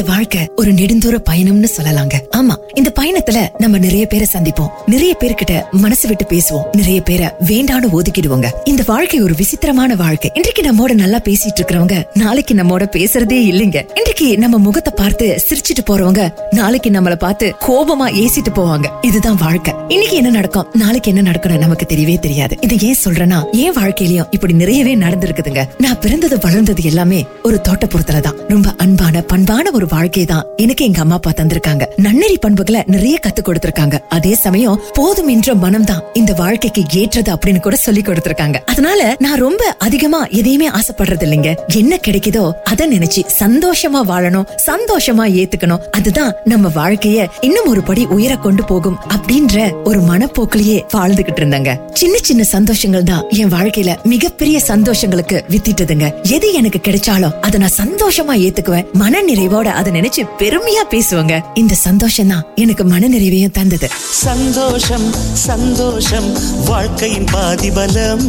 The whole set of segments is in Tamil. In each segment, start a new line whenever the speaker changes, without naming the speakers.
இந்த வாழ்க்கை ஒரு நெடுந்தூர பயணம்னு சொல்லலாங்க. ஆமா இந்த பயணத்துல நம்ம நிறைய பேரை சந்திப்போம். நிறைய பேர்கிட்ட மனசு விட்டு பேசுவோம். நிறைய பேரை வேண்டான்னு ஒதுக்கிடுவோங்க. இந்த வாழ்க்கை ஒரு விசித்திரமான வாழ்க்கை. இன்றைக்கு நம்மோட நல்லா பேசிட்டு இருக்கிறவங்க நாளைக்கு நம்மோட பேசுறதே இல்லைங்க. இன்றைக்கு நம்ம முகத்தை பார்த்து சிரிச்சிட்டு போறவங்க நாளைக்கு நம்மள பார்த்து கோபமா ஏசிட்டு போவாங்க. இதுதான் வாழ்க்கை. இன்னைக்கு என்ன நடக்கும்? நாளைக்கு என்ன நடக்கணும் நமக்கு தெரியவே தெரியாது. இது ஏன் சொல்றேன்னா என் வாழ்க்கையிலயும் இப்படி நிறையவே நடந்திருக்குதுங்க. நான் பிறந்தது வளர்ந்தது எல்லாமே ஒரு தோட்டப்புறத்துலதான். ரொம்ப அன்பான பண்பான ஒரு வாழ்க்கை தான் எனக்கு எங்க அம்மா அப்பா தந்திருக்காங்க. நன்னெறி பண்புகளை நிறைய கத்து கொடுத்திருக்காங்க. அதே சமயம் போதும் என்ற மனம் தான் இந்த வாழ்க்கைக்கு ஏற்றது அப்படின்னு கூட சொல்லி கொடுத்திருக்காங்க. அதனால நான் ரொம்ப அதிகமா எதையுமே ஆசைப்படுறது இல்லைங்க. என்ன கிடைக்குதோ அதை நினைச்சு சந்தோஷமா வாழணும் சந்தோஷமா ஏத்துக்கணும். அதுதான் நம்ம வாழ்க்கைய இன்னும் ஒரு படி உயர கொண்டு போகும் அப்படின்ற ஒரு மனப்போக்கிலேயே வாழ்ந்துகிட்டு இருந்தாங்க. சின்ன சின்ன சந்தோஷங்கள் தான் என் வாழ்க்கையில மிகப்பெரிய சந்தோஷங்களுக்கு வித்திட்டதுங்க. எது எனக்கு கிடைச்சாலும் அதை நான் சந்தோஷமா ஏத்துக்குவேன். மன நிறைவோட அதை நினைச்சு பெருமையா பேசுவாங்க. இந்த சந்தோஷம் தான் எனக்கு மன நிறைவையும் தந்தது.
சந்தோஷம் சந்தோஷம் வாழ்க்கையின் பாதிபலம்.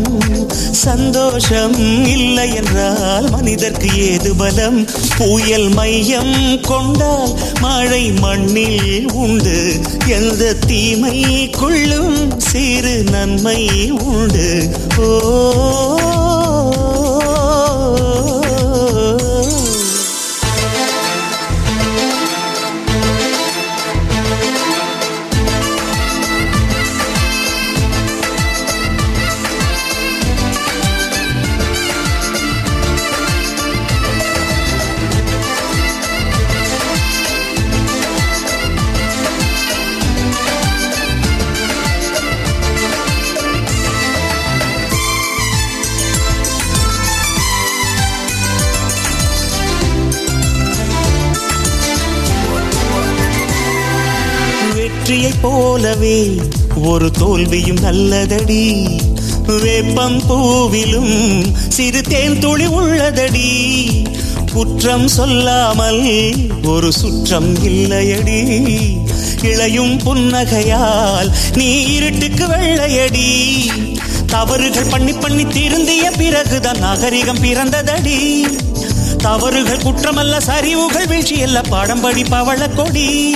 சந்தோஷம் இல்லை என்றால் மனிதர்க்கு ஏது பலம்? புயல் மையம் கொண்டால் மழை மண்ணில் உண்டு. எந்த தீமை கொள்ளும் சிறு நன்மை உண்டு. ஓ வெற்றியைப் போலவே ஒரு தோல்வியும் நல்லதடி. வேப்பம் பூவிலும் சிறு தேன் துளி உள்ளதடி. குற்றம் சொல்லாமல் ஒரு சுற்றம் இல்லையடி. இளையும் புன்னகையால் நீ இருட்டுக்கு வெள்ளையடி. தவறுகள் பண்ணி பண்ணி திருந்திய பிறகுதான் நாகரிகம் பிறந்ததடி. தவறுகள் குற்றமல்ல சரிவுகள் வீழ்ச்சி எல்லாம் பாடம் படி பவள கொடி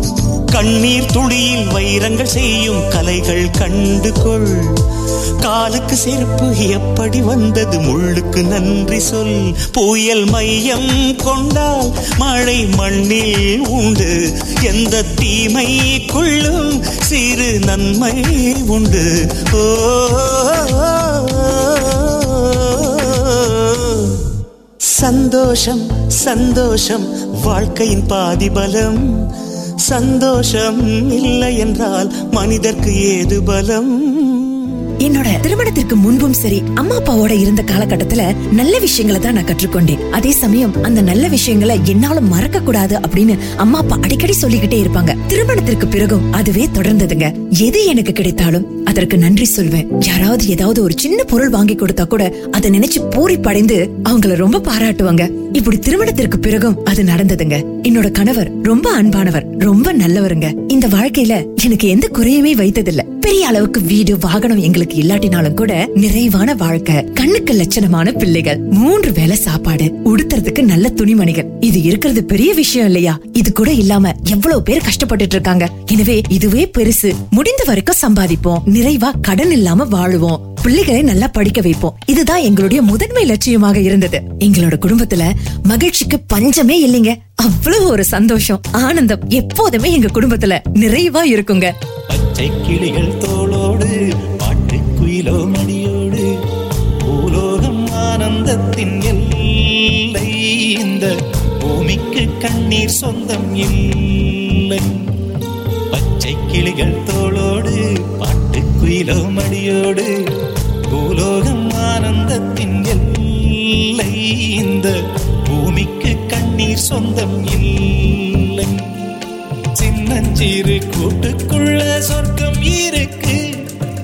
கண்ணீர் துளியில் வைரங்கள் செய்யும் கலைகள் கண்டு கொள் காலுக்கு செருப்பு எப்படி வந்தது முள்ளுக்கு நன்றி சொல். புயல் மையம் கொண்டால் மழை மண்ணில் உண்டு. எந்த தீமைக்குள்ளும் சிறு நன்மை உண்டு. ஓ சந்தோஷம் சந்தோஷம் வாழ்க்கையின் பாதிபலம். சந்தோஷம் இல்லை என்றால் மனிதர்க்கு ஏது பலம்?
என்னோட திருமணத்திற்கு முன்பும் சரி அம்மா அப்பாவோட இருந்த காலகட்டத்துல நல்ல விஷயங்களை தான் நான் கற்றுக்கொண்டேன். அதே சமயம் அந்த நல்ல விஷயங்களை என்னால மறக்க கூடாது அப்படின்னு அம்மா அப்பா அடிக்கடி சொல்லிக்கிட்டே இருப்பாங்க. திருமணத்திற்கு பிறகும் அதுவே தொடர்ந்ததுங்க. எது எனக்கு கிடைத்தாலும் அதற்கு நன்றி சொல்வேன். யாராவது ஏதாவது ஒரு சின்ன பொருள் வாங்கி கொடுத்தா கூட அதை நினைச்சு பூரி படைந்து அவங்கள ரொம்ப பாராட்டுவாங்க. இப்படி திருமணத்திற்கு பிறகும் அது நடந்ததுங்க. என்னோட கணவர் ரொம்ப அன்பானவர் ரொம்ப நல்லவருங்க. இந்த வாழ்க்கையில எனக்கு எந்த குறையுமே வைத்ததில்ல. பெரிய அளவுக்கு வீடு வாகனம் எங்களுக்கு இல்லாட்டினாலும் கூட நிறைவான வாழ்க்கை கண்ணுக்கு லட்சணமான பிள்ளைகள் மூன்று வேளை சாப்பாடு உடுத்துறதுக்கு நல்ல துணிமணிகள். இது இருக்கிறது பெரிய விஷயம் இல்லையா? இது கூட இல்லாம எவ்வளவு பேர் கஷ்டப்பட்டுட்டு இருக்காங்க. எனவே இதுவே பெருசு. முடிந்த வரைக்கும் சம்பாதிப்போம். நிறைவா கடன் இல்லாம வாழுவோம். பிள்ளைகளை நல்லா படிக்க வைப்போம். இதுதான் எங்களுடைய முதன்மை லட்சியமாக இருந்தது. எங்களோட குடும்பத்துல மகிழ்ச்சிக்கு பஞ்சமே இல்லைங்க. அவ்வளவு ஒரு சந்தோஷம் ஆனந்தம் எப்போதுமே எங்க குடும்பத்துல நிறைவா இருக்குங்க.
பச்சை கிளிகள் தோளோடு பாட்டுக்குயிலோ மடியோடு பூலோகம் ஆனந்தத்தின் எல்லை. இந்த பூமிக்கு கண்ணீர் சொந்தம் இல்லை. பச்சை கிளிகள் தோளோடு பாட்டுக்குயிலோ மடியோடு பூலோகம் ஆனந்தத்தின் எல்லை. இந்த பூமிக்கு கண்ணீர் சொந்தம் இல்லை. சின்னஞ்சிறு கூட்டுக்குள்ள சொர்க்கம் இருக்கு.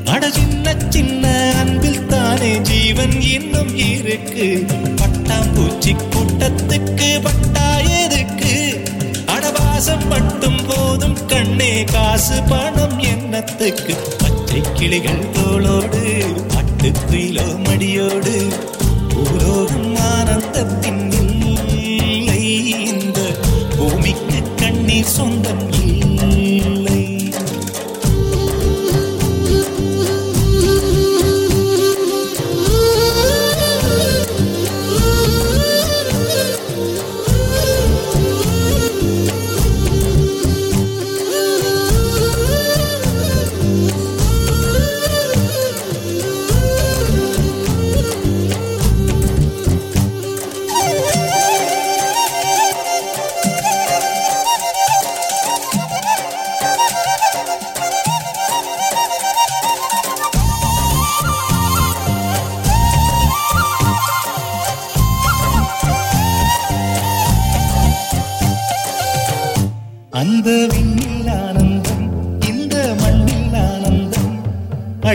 அட சின்ன சின்ன அன்பில் தானே ஜீவன் இன்னும் இருக்கு. பட்டாம்பூச்சி கூட்டத்துக்கு பட்டா எதுக்கு? அடவாசம் மட்டும் போதும் கண்ணே காசு பணம் எண்ணத்துக்கு பச்சை கிளிகள் தோளோடு பட்டு குயிலோ மடியோடு பூலோகம் ஆனந்தத்தின் சொந்தம் இல்லை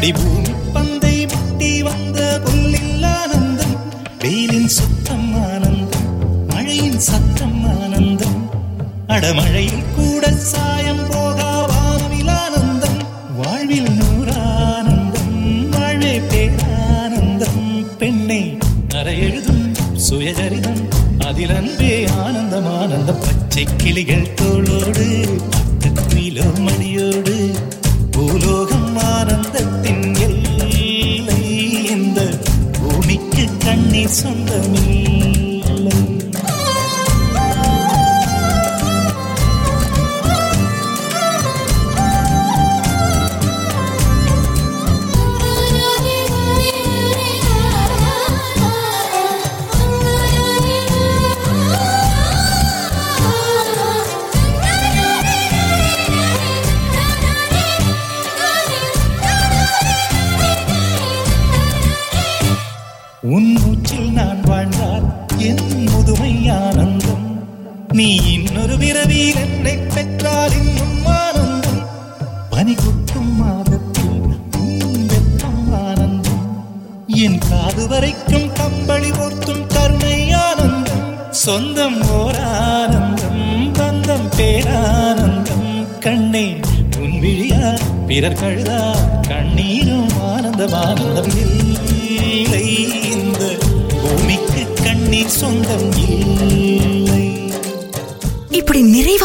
அடிபூமி பந்தை முட்டி வந்த புல்லில் ஆனந்தம் வெயிலின் சுத்தம் ஆனந்தம் மழையின் சத்தம் ஆனந்தம் அடமழையில்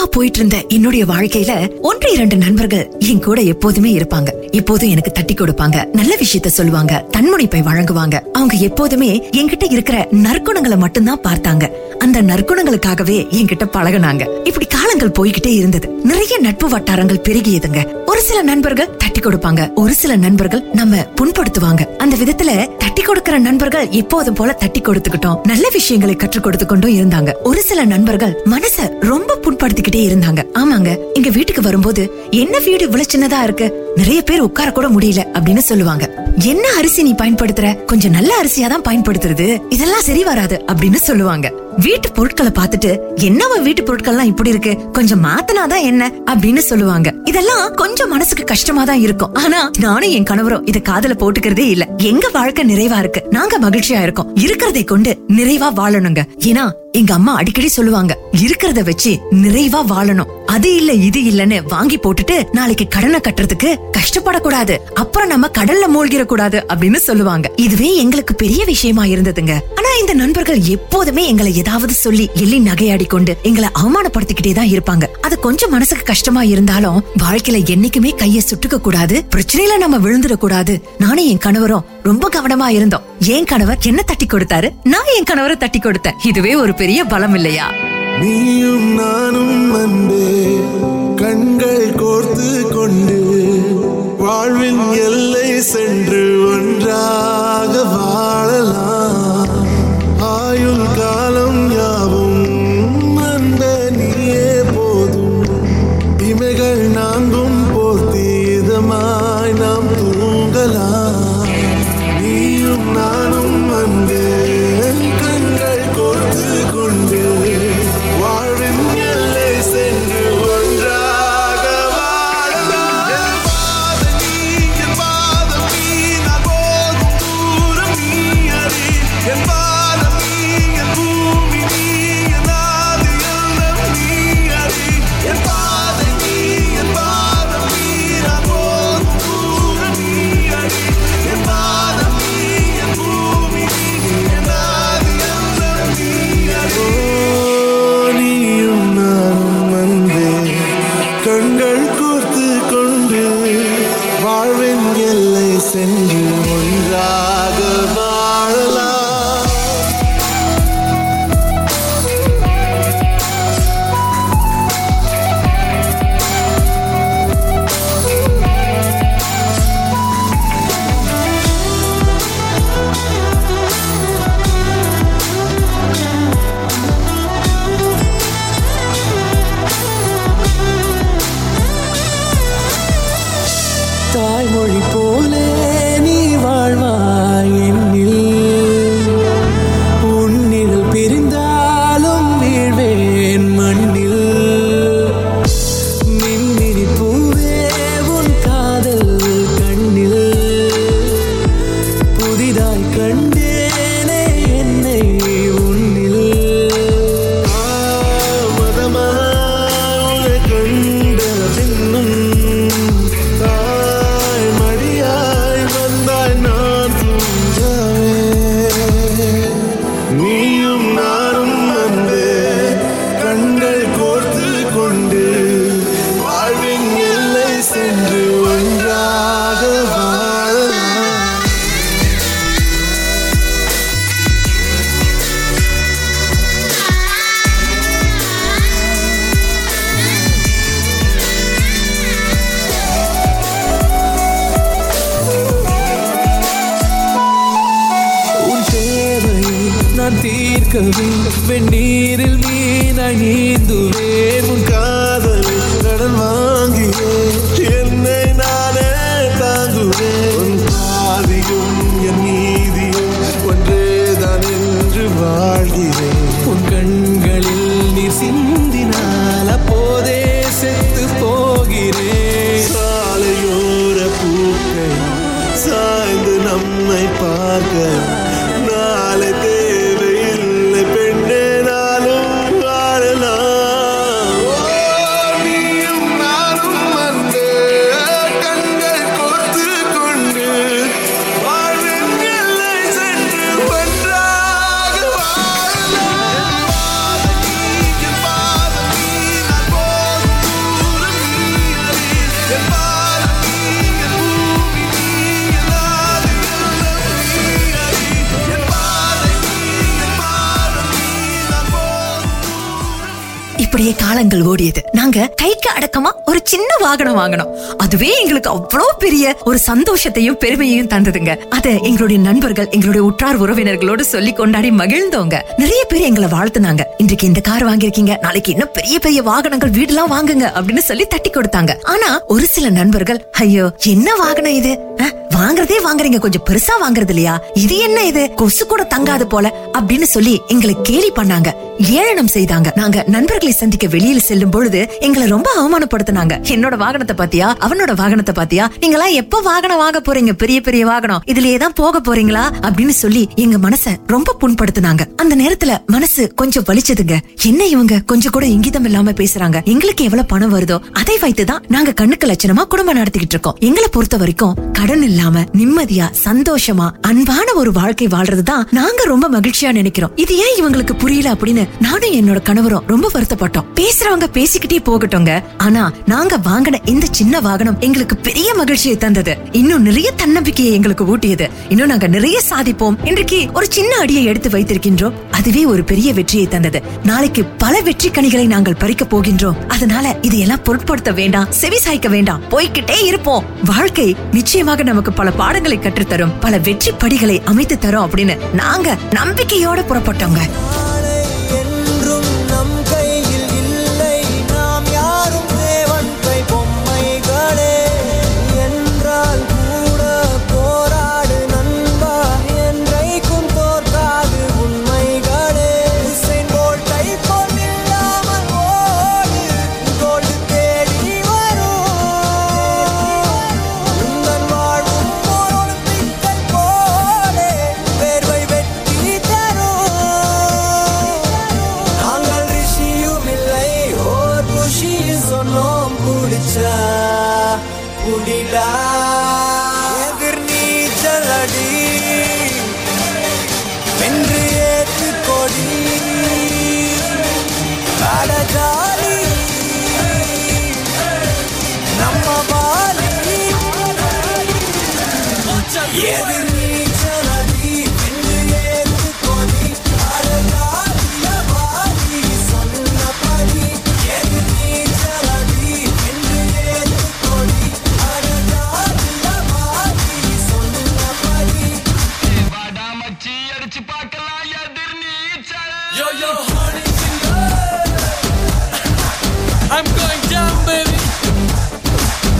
போயிட்டு இருந்த என்னுடைய வாழ்க்கையில ஒன்று இரண்டு நண்பர்கள் என் கூட எப்போதுமே இருப்பாங்க. எப்போதும் எனக்கு தட்டி கொடுப்பாங்க. நல்ல விஷயத்த சொல்லுவாங்க. தன்முனைப்பை வழங்குவாங்க. அவங்க எப்போதுமே என்கிட்ட இருக்கிற நற்குணங்களை மட்டும்தான் பார்த்தாங்க. அந்த நற்குணங்களுக்காகவே என்கிட்ட பழகுனாங்க. இப்படி காலங்கள் போய்கிட்டே இருந்தது. நிறைய நட்பு வட்டாரங்கள் பெருகியதுங்க. ஒரு சில நண்பர்கள் தட்டி கொடுப்பாங்க. ஒரு சில நண்பர்கள் நம்ம புண்படுத்துவாங்க. அந்த விதத்துல தட்டி கொடுக்கிற நண்பர்கள் எப்போதும் போல தட்டி கொடுத்துக்கிட்டோம். நல்ல விஷயங்களை கற்றுக் கொடுத்து கொண்டும் இருந்தாங்க. ஒரு சில நண்பர்கள் மனச ரொம்ப புண்படுத்திக்கிட்டே இருந்தாங்க. ஆமாங்க எங்க வீட்டுக்கு வரும்போது என்ன வீடு இவ்வளவு சின்னதா இருக்கு? நிறைய பேர் உட்கார கூட முடியல அப்படின்னு சொல்லுவாங்க. என்ன அரிசி நீ பயன்படுத்துற? கொஞ்சம் நல்ல அரிசியா தான் பயன்படுத்துறது. இதெல்லாம் சரி வராது அப்படின்னு சொல்லுவாங்க. வீட்டு பொருட்களை பார்த்துட்டு என்னவா வீட்டு பொருட்கள்லாம் இப்படி இருக்கு? கொஞ்சம் மாத்தனாதான் என்ன? அப்படின்னு சொல்லுவாங்க. இதெல்லாம் கொஞ்சம் மனசுக்கு கஷ்டமா தான் இருக்கும். ஆனா நானும் என் கணவரும் இத காதுல போட்டுக்கிறதே இல்ல. எங்க வாழ்க்கை நிறைவா இருக்கு? நாங்க மகிழ்ச்சியா இருக்கோம். இருக்கிறதை கொண்டு நிறைவா வாழணுங்க. ஏன்னா எங்க அம்மா அடிக்கடி சொல்லுவாங்க இருக்கிறத வச்சு நிறைவா வாழணும். அது இல்ல இது இல்லன்னு வாங்கி போட்டுட்டு நாளைக்கு கடனை கட்டுறதுக்கு கஷ்டப்படக்கூடாது. அப்புறம் நம்ம கடல்ல மூழ்கிற கூடாது அப்படின்னு சொல்லுவாங்க. இதுவே எங்களுக்கு பெரிய விஷயமா இருந்ததுங்க. ஆனா இந்த நண்பர்கள் எப்போதுமே எங்களை ஏதாவது சொல்லி எள்ளி நகையாடி கொண்டு எங்களை அவமானப்படுத்திக்கிட்டே தான் இருப்பாங்க. அது கொஞ்சம் மனசுக்கு கஷ்டமா இருந்தாலும் வாழ்க்கையில என்னைக்குமே கைய சுட்டுக்க கூடாது. பிரச்சனையில நம்ம விழுந்துட கூடாது நானும் என் கணவரும் ரொம்ப கவனமா இருந்தோம். என் கணவர் என்ன தட்டி கொடுத்தாரு. நான் என் கணவரை தட்டி கொடுத்தேன். இதுவே ஒரு பெரிய பலம் இல்லையா?
நீயும் நானும் அன்பே கண்கள் கோர்த்து கொண்டு வாழ்வின் எல்லை சென்று ஒன்றாக வாழலாம். தீர்க்கவே வெந்நீரில் மீனாய் நீந்துவேன்
காலங்கள் ஓடியது. நாங்க கைக்கு அடக்கமா ஒரு சின்ன வாகனம் வாங்கினோம். அதுவே எங்களுக்கு அவ்வளவு பெரிய ஒரு சந்தோஷத்தையும் பெருமையையும் தந்ததுங்க. அத எங்களுடைய நண்பர்கள் எங்களுடைய உற்றார் உறவினர்களோடு சொல்லி கொண்டாடி மகிழ்ந்தவங்க நிறைய பேர் எங்களை வாழ்த்துனாங்க. இன்றைக்கு இந்த கார் வாங்கியிருக்கீங்க. நாளைக்கு இன்னும் பெரிய பெரிய வாகனங்கள் வீடுலாம் வாங்குங்க அப்படின்னு சொல்லி தட்டி கொடுத்தாங்க. ஆனா ஒரு சில நண்பர்கள் ஐயோ என்ன வாகனம் இது? அஹ், வாங்குறதே வாங்குறீங்க. கொஞ்சம் பெருசா வாங்குறது இல்லையா? இது என்ன இது? கொசு கூட தங்காது போல அப்படின்னு சொல்லி எங்களை கேலி பண்ணாங்க. ஏளனம் செய்தாங்க. நாங்க நண்பர்களை சந்திக்க வெளியில செல்லும் பொழுது எங்களை ரொம்ப அவமானப்படுத்தினாங்க. என்னோட வாகனத்தை பாத்தியா? அவனோட வாகனத்தை பாத்தியா? நீங்களா எப்ப வாகனம் வாங்க போறீங்க? பெரிய பெரிய வாகனம். இதுலயே தான் போக போறீங்களா? அப்படின்னு சொல்லி எங்க மனச ரொம்ப புண்படுத்தினாங்க. அந்த நேரத்துல மனசு கொஞ்சம் வலிச்சதுங்க. என்ன இவங்க? கொஞ்சம் கூட இங்கிதம் இல்லாம பேசுறாங்க. எங்களுக்கு எவ்வளவு பணம் வருதோ அதை வைத்துதான் நாங்க கண்ணுக்கு லட்சணமா குடும்பம் நடத்திக்கிட்டு இருக்கோம். எங்களை பொறுத்த வரைக்கும் கடன் இல்லாம நிம்மதியா சந்தோஷமா அன்பான ஒரு வாழ்க்கை வாழ்றதுதான் நாங்க ரொம்ப மகிழ்ச்சியா நினைக்கிறோம். இது ஏன் இவங்களுக்கு புரியல அப்படின்னு நானும் என்னோட கணவரும் ரொம்ப வருத்தப்பட்டோம். பேசுறவங்க பேசிக்கிட்டே போகட்டுங்க ஆனா நாங்க வாங்கின இந்த சின்ன வாகனம் எங்களுக்கு பெரிய மகிழ்ச்சியை தந்தது. இன்னும் நிறைய தன்னம்பிக்கையை எங்களுக்கு ஊட்டியது. இன்னும் நாங்க நிறைய சாதிப்போம். இன்றைக்கு ஒரு சின்ன அடியை எடுத்து வைத்திருக்கின்றோம். அதுவே ஒரு பெரிய வெற்றியை தந்தது. நாளைக்கு பல வெற்றி கனிகளை நாங்கள் பறிக்க போகின்றோம். அதனால இதையெல்லாம் பொருட்படுத்த வேண்டாம் செவி சாய்க்க வேண்டாம். போய்கிட்டே இருப்போம். வாழ்க்கை நிச்சயமாக நமக்கு பல பாடங்களை கற்றுத்தரும். பல வெற்றி படிகளை அமைத்து தரும் அப்படின்னு நாங்க நம்பிக்கையோட புறப்பட்டோங்க.
Yo, yo, honey, I'm going down, baby.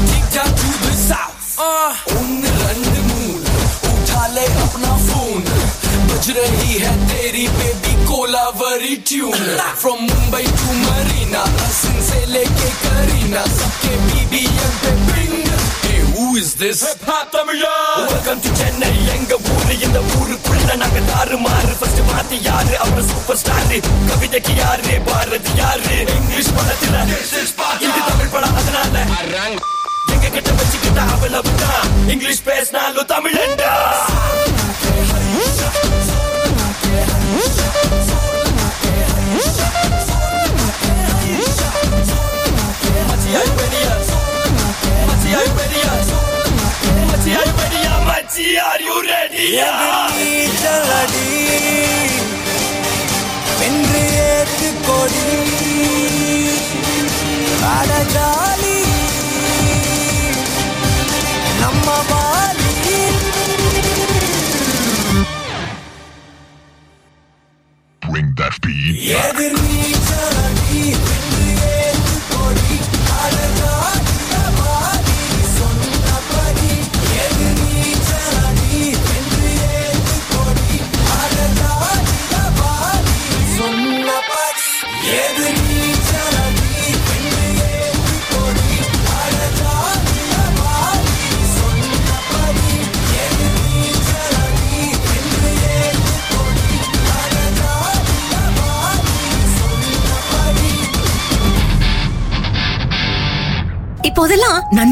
Take down to the south. Uh.
उन्न रंग मून उठा ले अपना फोन
बज रही है तेरी baby Kolaveri tune from Mumbai to Marina Hasan से लेके करीना सबके बीबीएम पे ping Hey, who is this? Hip hop Tamizha
welcome to Chennai எங்க ஊரு இந்த ஊருக்குள்ள நாங்க தாறு மாறு. ஃபர்ஸ்ட் மாத்தி யாரு? அப்புறம் சூப்பர் ஸ்டார் கவிதைக்கு யாரு? பாரதி யாரு? இங்கிலீஷ் படத்துல இது தமிழ் படம் அதனால எங்க கிட்ட வச்சுக்கிட்ட அவ்வளவுதான். இங்கிலீஷ் பேசினாலும் தமிழண்டா Are you ready?
Yeah,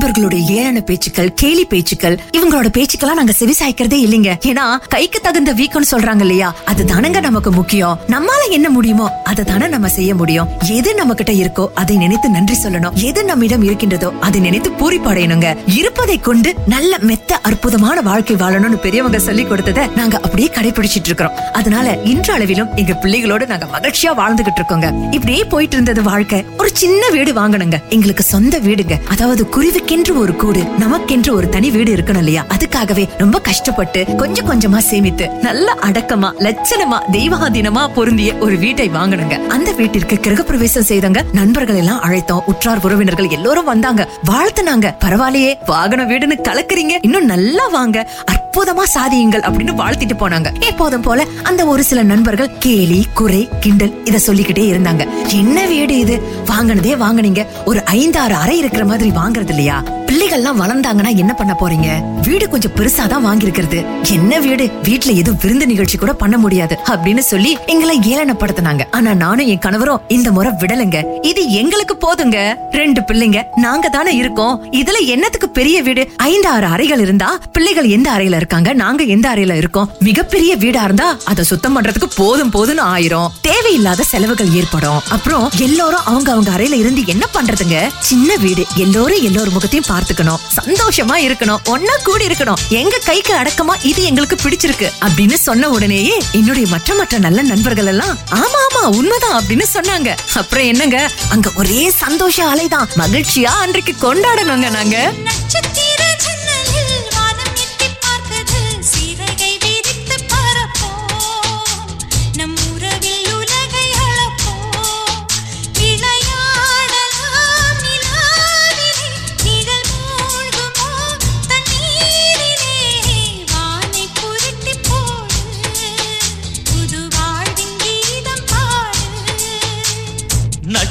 நண்பர்களுடைய ஏளன பேச்சுக்கள் கேலி பேச்சுக்கள் இவங்களோட பேச்சுக்கெல்லாம் நாங்க செவிசாய்க்கிறதே இல்லைங்க. ஏன்னா கைக்கு தகுந்த வீக்கம் சொல்றாங்க இல்லையா? அது தானங்க நமக்கு முக்கியம். நம்மால என்ன முடியுமோ அதை தானே நம்ம செய்ய முடியும். எது நம்ம கிட்ட இருக்கோ அதை நினைத்து நன்றி சொல்லணும். எது நம்மிடம் இருக்கின்றதோ அதை நினைத்து பூரிப்படையணுங்க. இருப்பதை கொண்டு நல்ல மெத்த அற்புதமான வாழ்க்கை வாழணும்னு பெரியவங்க சொல்லி கொடுத்ததை நாங்க அப்படியே கடைபிடிச்சிட்டு இருக்கிறோம். அதனால இன்றளவிலும் எங்க பிள்ளைகளோட நாங்க மகிழ்ச்சியா வாழ்ந்துகிட்டு இருக்கோங்க. இப்படியே போயிட்டு இருந்தது வாழ்க்கை. ஒரு சின்ன வீடு வாங்கணுங்க. எங்களுக்கு சொந்த வீடுங்க. அதாவது நமக்கென்று ஒரு கூடு நமக்கென்று ஒரு தனி வீடு இருக்கணும் இல்லையா? அதுக்காகவே ரொம்ப கஷ்டப்பட்டு கொஞ்சம் கொஞ்சமா சேமித்து நல்ல அடக்கமா லட்சணமா தெய்வாதீனமா பொருந்திய ஒரு வீட்டை வாங்கணுங்க அந்த வீட்டிற்கு கிரகப்பிரவேசம் செய்தவங்க நண்பர்கள் எல்லாம் அழைத்தோம். உற்றார் உறவினர்கள் எல்லோரும் வந்தாங்க. வாழ்த்துனாங்க. பரவாயில்லையே வாகன வீடுன்னு கலக்குறீங்க. இன்னும் நல்லா வாங்க. அற்புதமா சாதியுங்கள் அப்படின்னு வாழ்த்திட்டு போனாங்க. எப்போதும் போல அந்த ஒரு சில நண்பர்கள் கேலி குறை கிண்டல் இத சொல்லிக்கிட்டே இருந்தாங்க. என்ன வீடு இது? வாங்கினதே வாங்குனீங்க. ஒரு ஐந்தாறு அறை இருக்கிற மாதிரி வாங்குறது இல்லையா? குழந்தைகள்லாம் வளர்ந்தாங்கன்னா என்ன பண்ண போறீங்க? வீடு கொஞ்சம் பெருசா தான் வாங்கியிருக்கிறது. என்ன வீடு? வீட்ல எதுவும் விருந்து நிகழ்ச்சி கூட பண்ண முடியாது அப்படின்னு சொல்லி எங்களை ஏளனப்படுத்தினாங்க. ஆனா நானும் என் கணவரும் இந்த முறை விடலைங்க. இது எங்களுக்கு போதுங்க. ரெண்டு பிள்ளைங்க. நாங்க தானே இருக்கோம். இதுல என்னத்துக்கு பெரிய வீடு? ஐந்து ஆறு அறைகள் இருந்தா பிள்ளைகள் எந்த அறையில இருக்காங்க? நாங்க எந்த அறையில இருக்கோம்? மிகப்பெரிய வீடா இருந்தா அதை சுத்தம் பண்றதுக்கு போதும் போதும்னு ஆயிரும். தேவையில்லாத செலவுகள் ஏற்படும். அப்புறம் எல்லாரும் அவங்க அவங்க அறையில இருந்து என்ன பண்றதுங்க? சின்ன வீடு. எல்லோரும் எல்லோரும் முகத்தையும் பார்த்து பார்த்துக்கணும் சந்தோஷமா இருக்கணும். ஒன்னா கூடி இருக்கணும். எங்க கைக்கு அடக்கமா இது எங்களுக்கு பிடிச்சிருக்கு. அப்படின்னு சொன்ன உடனேயே என்னுடைய மற்ற மற்ற நல்ல நண்பர்கள் எல்லாம் ஆமா ஆமா உண்மைதான் அப்படின்னு சொன்னாங்க. அப்புறம் என்னங்க? அங்க ஒரே சந்தோஷ அலைதான். மகிழ்ச்சியா அன்றைக்கு கொண்டாடணுங்க நாங்க.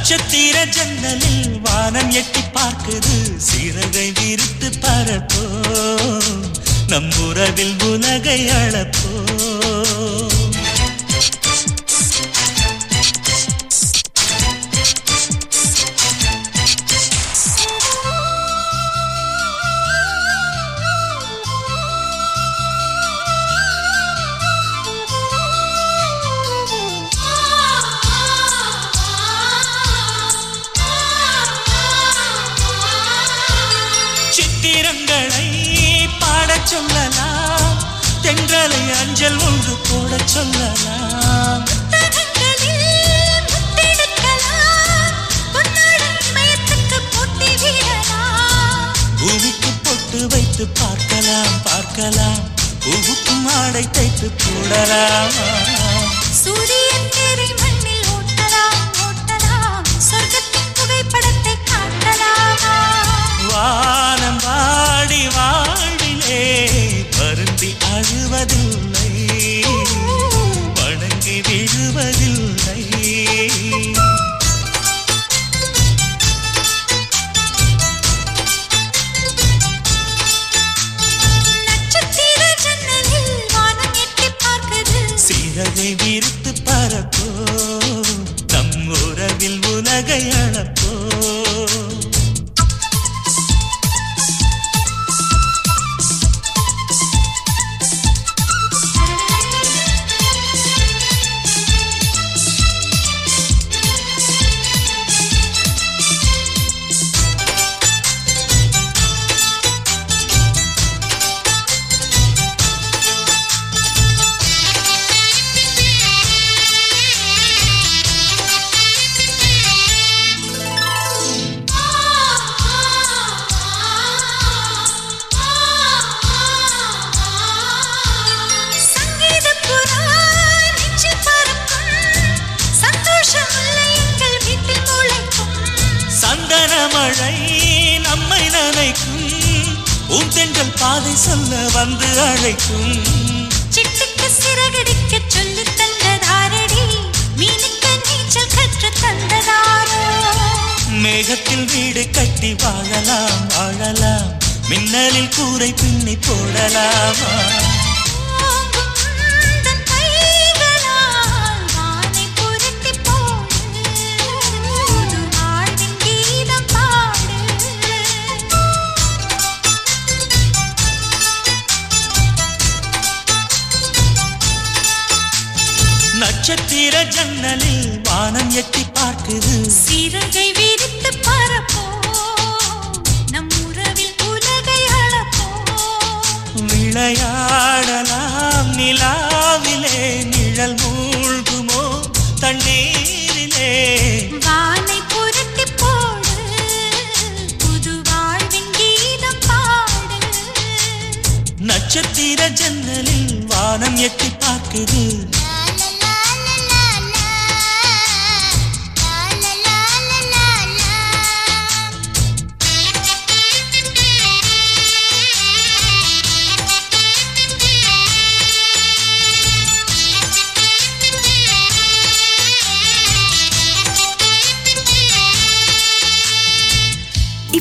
நட்சத்திர ஜன்னலில் வானம்
எட்டி பார்க்குது. சிறகை விரித்து பரப்போ நம் உறவில் உலகை அளப்போ போடச் சொல்லலாம். பூமிக்கு பொட்டு வைத்து பார்க்கலாம் பார்க்கலாம் பூவுக்கும் ஆடை தைத்து போடலாம்
சூரியன் தேரை மண்ணில் ஓட்டலாம், ஓட்டலாம். சொர்க்கத்தின் புகைப்படத்தை காட்டலாமா?
வானம் வாடி வாழ்விலே வருந்தி அழுவதில்லை காலில் கூரை பின்னி போடலாமா? நட்சத்திர ஜன்னலில் வானம் எட்டி பார்க்குது.
சீரங்கை வீதி
விளையாடலாம். நிலாவிலே நிழல் மூழ்குமோ? தண்ணீரிலே.
வானை புரட்டி போடு. புது வாழ்வின் கீதம் பாடு.
நட்சத்திர ஜன்னலில் வானம் எட்டி பார்க்குது.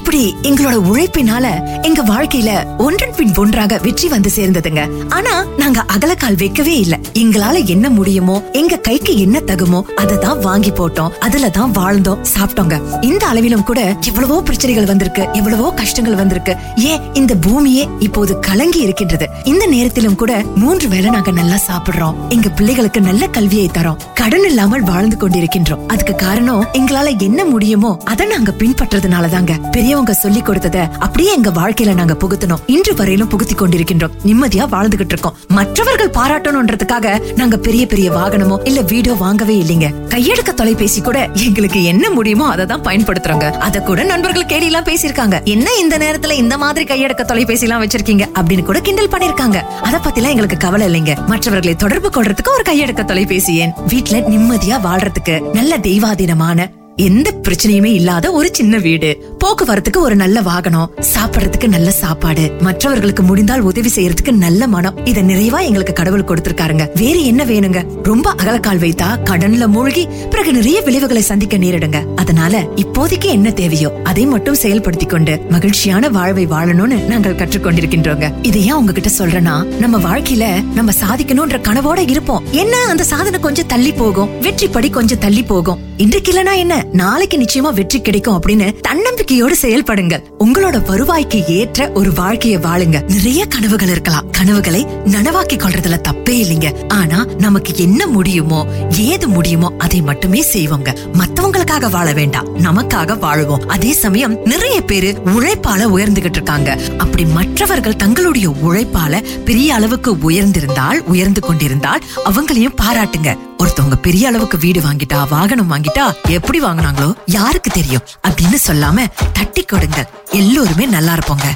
இப்படி எங்களோட உழைப்பினால எங்க வாழ்க்கையில ஒன்றன் பின் ஒன்றாக வெற்றி வந்து சேர்ந்ததுங்க. ஆனா நாங்க அகலக்கால் வைக்கவே இல்ல. எங்களால என்ன முடியுமோ எங்க கைக்கு என்ன தகுமோ அதை தான் வாங்கி போட்டோம். அதுல தான் வாழ்ந்தோம் சாப்பிட்டோங்க. இந்த அளவிலும் கூட எவ்வளவோ பிரச்சனைகள் வந்திருக்கு எவ்வளவோ கஷ்டங்கள் வந்திருக்கு. ஏன் இந்த பூமியே இப்போது கலங்கி இருக்கின்றது? இந்த நேரத்திலும் கூட மூன்று வேளை நாங்க நல்லா சாப்பிடுறோம். எங்க பிள்ளைகளுக்கு நல்ல கல்வியை தரோம். கடன் இல்லாமல் வாழ்ந்து கொண்டிருக்கின்றோம். அதுக்கு காரணம் எங்களால என்ன முடியுமோ அதை நாங்க பின்பற்றதுனால தாங்க பெரியவங்க சொல்லி கொடுத்தத அப்படியே எங்க வாழ்க்கையில நாங்க புகுத்தணும். இன்று வரையிலும் புகுத்தி கொண்டிருக்கின்றோம். நிம்மதியா வாழ்ந்துகிட்டு இருக்கோம். மற்றவர்கள் பாராட்டணும்ன்றதுக்காக நாங்க பெரிய பெரிய வாகனமோ இல்ல வீடோ வாங்கவே இல்லைங்க. கையெடுக்க தொலைபேசி கூட எங்களுக்கு என்ன முடியுமோ அதை தான் பயன்படுத்துறோங்க. அத கூட நண்பர்கள் கேலி எல்லாம் பேசியிருக்காங்க. என்ன இந்த நேரத்துல இந்த மாதிரி கையெடுக்க தொலைபேசி எல்லாம் வச்சிருக்கீங்க? அப்படின்னு கூட கிண்டல் பண்ணிருக்காங்க அத பத்தி எல்லாம் எங்களுக்கு கவலை இல்லைங்க. மற்றவர்களை தொடர்பு கொள்றதுக்கு ஒரு கையெடுக்க தொலைபேசி ஏன்? வீட்ல நிம்மதியா வாழ்றதுக்கு நல்ல தெய்வாதீனமான எந்த பிரச்சனையுமே இல்லாத ஒரு சின்ன வீடு. போக்குவரத்துக்கு ஒரு நல்ல வாகனம் சாப்பிடறதுக்கு நல்ல சாப்பாடு மற்றவர்களுக்கு முடிந்தால் உதவி செய்யறதுக்கு நல்ல மனம். இத நிறைவா எங்களுக்கு கடவுள் கொடுத்திருக்காருங்க. வேற என்ன வேணுங்க? ரொம்ப அகலக்கால் வைத்தா கடன்ல மூழ்கி பிறகு நிறைய விளைவுகளை சந்திக்க நேரிடுங்க. அதனால இப்போதைக்கு என்ன தேவையோ அதை மட்டும் செயல்படுத்தி கொண்டு மகிழ்ச்சியான வாழ்வை வாழணும்னு நாங்கள் கற்றுக்கொண்டிருக்கின்றோங்க. இதை ஏன் உங்ககிட்ட சொல்றேன்னா நம்ம வாழ்க்கையில நம்ம சாதிக்கணும்ன்ற கனவோட இருப்போம். என்ன அந்த சாதனை கொஞ்சம் தள்ளி போகும். வெற்றி படி கொஞ்சம் தள்ளி போகும். இன்றைக்கு இல்லனா என்ன? நாளைக்கு நிச்சயமா வெற்றி கிடைக்கும் அப்படின்னு தன்னம்பிக்கையோடு செயல்படுங்கள் உங்களோட வருவாய்க்கு ஏற்ற ஒரு வாழ்க்கைய வாழுங்க. நிறைய கனவுகள் இருக்கலாம். கனவுகளை நனவாக்கி கொள்றதுல தப்பே இல்லைங்க. ஆனா நமக்கு என்ன முடியுமோ ஏது முடியுமோ அதை மட்டுமே செய்வோங்க. மத்தவங்களுக்காக வாழ வேண்டாம். நமக்காக வாழுவோம். அதே சமயம் நிறைய பேரு உழைப்பால உயர்ந்துகிட்டு இருக்காங்க. அப்படி மற்றவர்கள் தங்களுடைய உழைப்பால பெரிய அளவுக்கு உயர்ந்திருந்தால் உயர்ந்து கொண்டிருந்தால் அவங்களையும் பாராட்டுங்க. ஒருத்தவங்க பெரிய அளவுக்கு வீடு வாங்கிட்டா வாகனம் வாங்கிட்டா எப்படி வாங்குனாங்களோ யாருக்கு தெரியும்? அப்படின்னு சொல்லாம தட்டி கொடுங்க. எல்லோருமே நல்லா இருப்போங்க.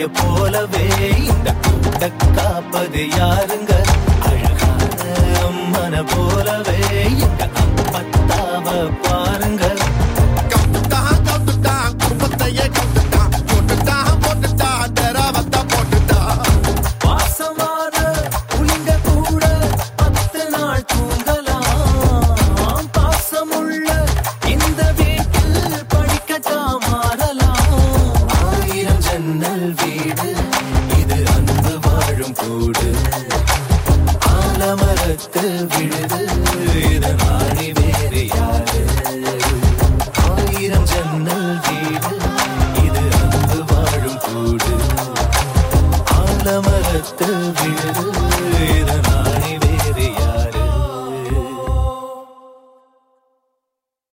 கோழிய போலவே. இந்த கூட்ட காப்பது யாருங்க? அழகான மன போலவே.